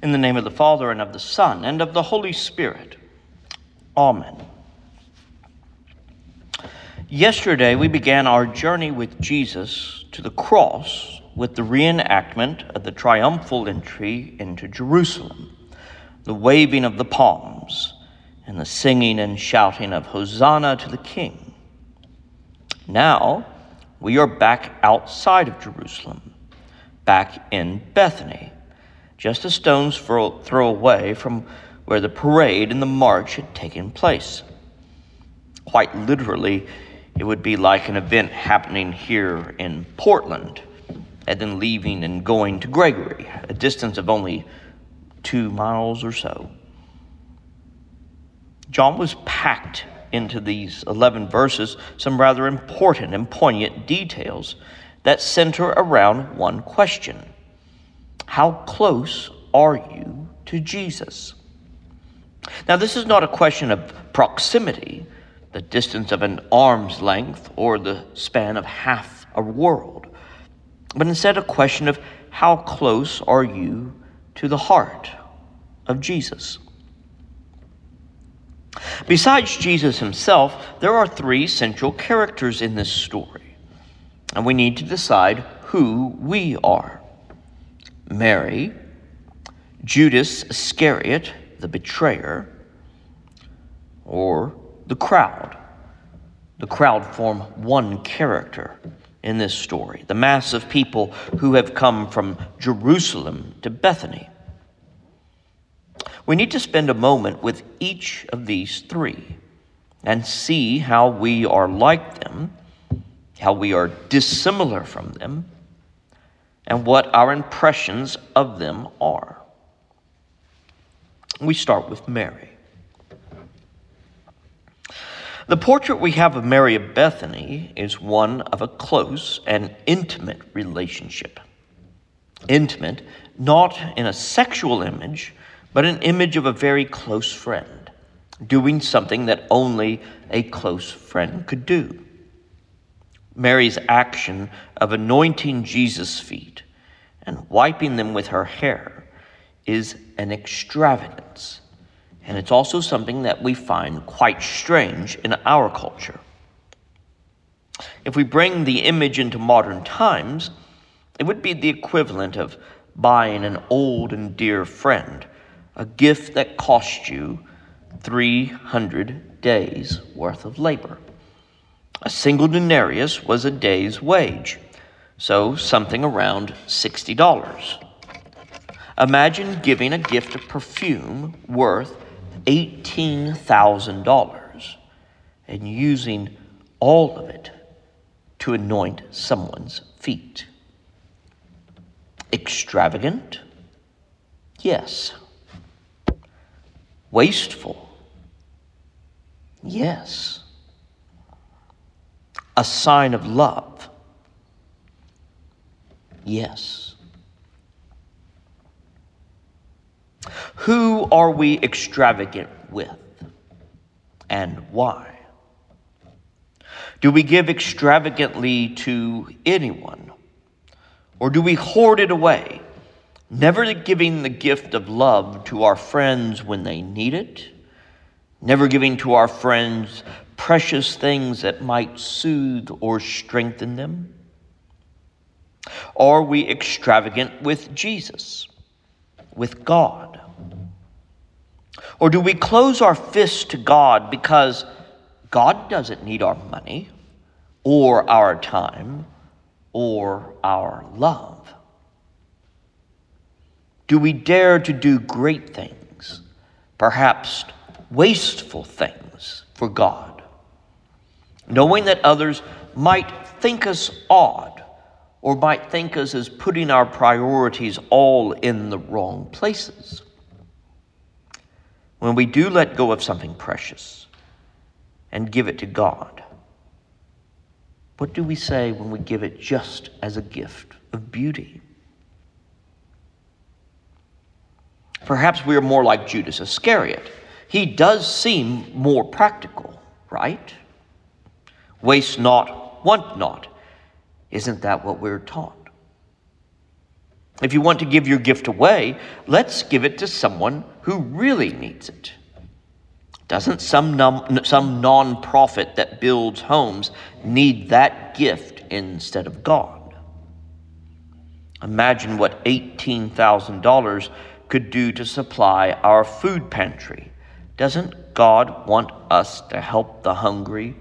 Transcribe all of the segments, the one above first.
In the name of the Father, and of the Son, and of the Holy Spirit. Amen. Yesterday, we began our journey with Jesus to the cross with the reenactment of the triumphal entry into Jerusalem, the waving of the palms, and the singing and shouting of Hosanna to the King. Now, we are back outside of Jerusalem, back in Bethany just a stone's throw away from where the parade and the march had taken place. Quite literally, it would be like an event happening here in Portland and then leaving and going to Gregory, a distance of only two miles or so. John was packed into these 11 verses some rather important and poignant details that center around one question how close are you to Jesus? Now, this is not a question of proximity, the distance of an arm's length or the span of half a world, but instead a question of how close are you to the heart of Jesus? Besides Jesus himself, there are three central characters in this story, and we need to decide who we are. Mary, Judas Iscariot, the betrayer, or the crowd. The crowd form one character in this story the mass of people who have come from Jerusalem to Bethany. We need to spend a moment with each of these three and see how we are like them, how we are dissimilar from them and what our impressions of them are. We start with Mary. The portrait we have of Mary of Bethany is one of a close and intimate relationship. Intimate, not in a sexual image, but an image of a very close friend, doing something that only a close friend could do. Mary's action of anointing Jesus' feet and wiping them with her hair is an extravagance. And it's also something that we find quite strange in our culture. If we bring the image into modern times, it would be the equivalent of buying an old and dear friend a gift that cost you 300 days' worth of labor. A single denarius was a day's wage, so something around $60. Imagine giving a gift of perfume worth $18,000 and using all of it to anoint someone's feet. Extravagant? Yes. Wasteful? Yes a sign of love? Yes. Who are we extravagant with and why? Do we give extravagantly to anyone? Or do we hoard it away, never giving the gift of love to our friends when they need it, never giving to our friends precious things that might soothe or strengthen them? Are we extravagant with Jesus, with God? Or do we close our fists to God because God doesn't need our money or our time or our love? Do we dare to do great things, perhaps wasteful things for God? Knowing that others might think us odd or might think us as putting our priorities all in the wrong places. When we do let go of something precious and give it to God, what do we say when we give it just as a gift of beauty? Perhaps we are more like Judas Iscariot. He does seem more practical, right? Waste not, want not. Isn't that what we're taught? If you want to give your gift away, let's give it to someone who really needs it. Doesn't some, num- some non-profit that builds homes need that gift instead of God? Imagine what $18,000 could do to supply our food pantry. Doesn't God want us to help the hungry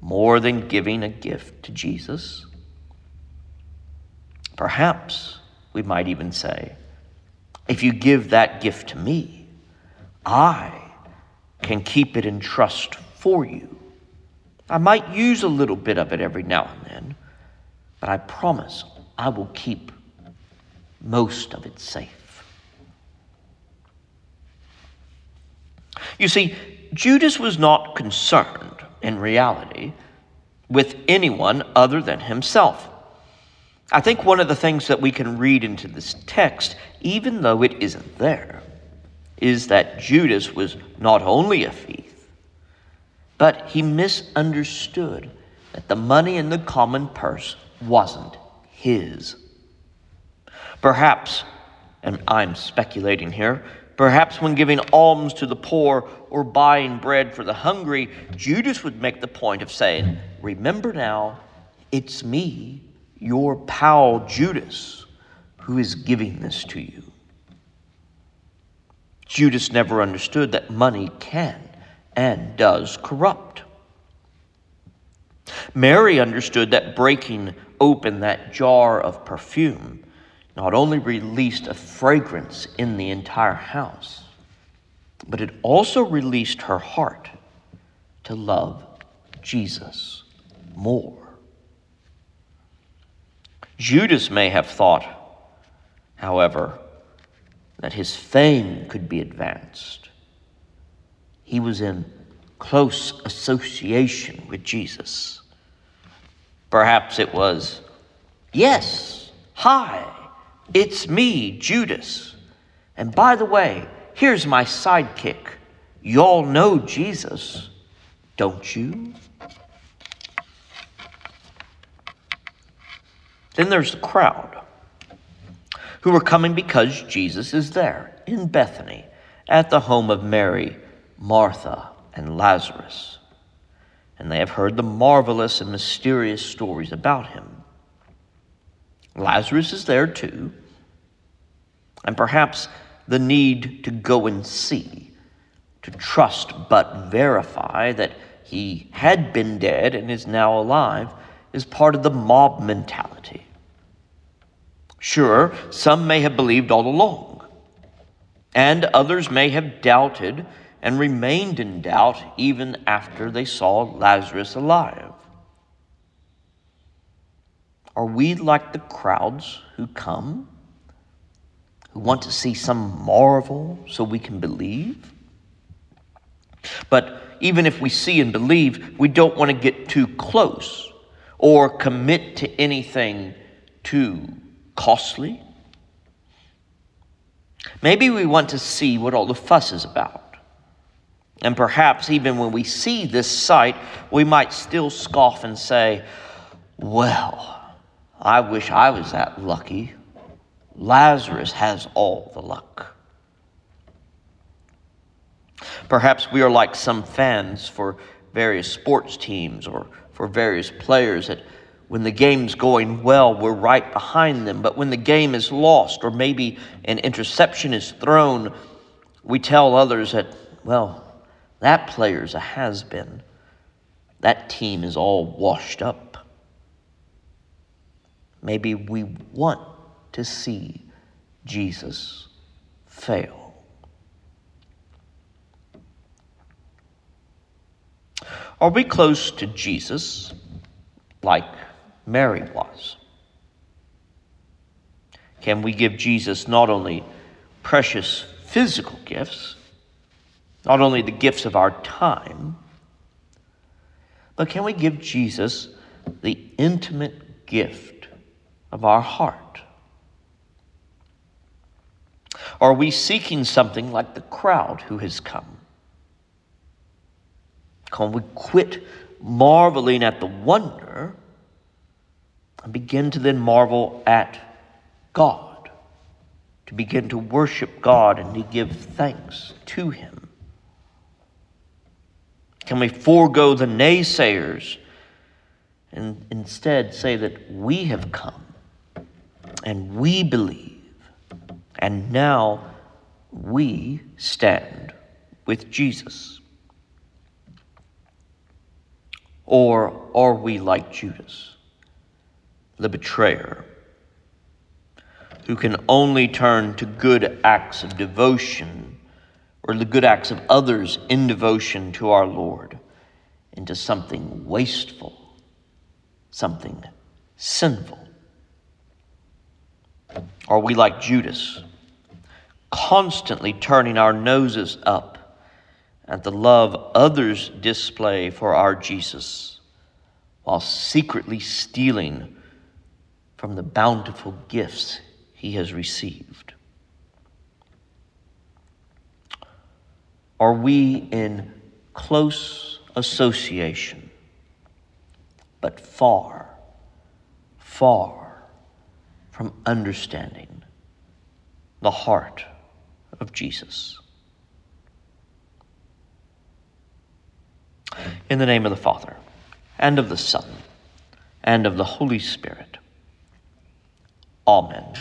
more than giving a gift to Jesus? Perhaps we might even say, if you give that gift to me, I can keep it in trust for you. I might use a little bit of it every now and then, but I promise I will keep most of it safe. You see, Judas was not concerned, in reality, with anyone other than himself. I think one of the things that we can read into this text, even though it isn't there, is that Judas was not only a thief, but he misunderstood that the money in the common purse wasn't his. Perhaps, and I'm speculating here, perhaps when giving alms to the poor or buying bread for the hungry, Judas would make the point of saying, Remember now, it's me, your pal Judas, who is giving this to you. Judas never understood that money can and does corrupt. Mary understood that breaking open that jar of perfume not only released a fragrance in the entire house, but it also released her heart to love Jesus more. Judas may have thought, however, that his fame could be advanced. He was in close association with Jesus. Perhaps it was, Yes, hi, it's me, Judas. And by the way, here's my sidekick. Y'all know Jesus, don't you? Then there's the crowd who are coming because Jesus is there in Bethany at the home of Mary, Martha, and Lazarus. And they have heard the marvelous and mysterious stories about him. Lazarus is there too, and perhaps the need to go and see, to trust but verify that he had been dead and is now alive, is part of the mob mentality. Sure, some may have believed all along, and others may have doubted and remained in doubt even after they saw Lazarus alive. Are we like the crowds who come, who want to see some marvel so we can believe? But even if we see and believe, we don't want to get too close or commit to anything too costly? Maybe we want to see what all the fuss is about. And perhaps even when we see this sight, we might still scoff and say, Well, I wish I was that lucky. Lazarus has all the luck. Perhaps we are like some fans for various sports teams or for various players that when the game's going well, we're right behind them. But when the game is lost, or maybe an interception is thrown, we tell others that, well, that player's a has been. That team is all washed up. Maybe we want to see Jesus fail. Are we close to Jesus like Mary was. Can we give Jesus not only precious physical gifts, not only the gifts of our time, but can we give Jesus the intimate gift of our heart? Are we seeking something like the crowd who has come? Can we quit marveling at the wonder and begin to then marvel at God to begin to worship God and to give thanks to Him? Can we forego the naysayers and instead say that we have come and we believe, and now we stand with Jesus? Or are we like Judas, the betrayer, who can only turn to good acts of devotion or the good acts of others in devotion to our Lord into something wasteful, something sinful? Are we like Judas, constantly turning our noses up at the love others display for our Jesus, while secretly stealing from the bountiful gifts he has received? Are we in close association, but far, far from understanding the heart of Jesus? In the name of the Father, and of the Son, and of the Holy Spirit. Amen.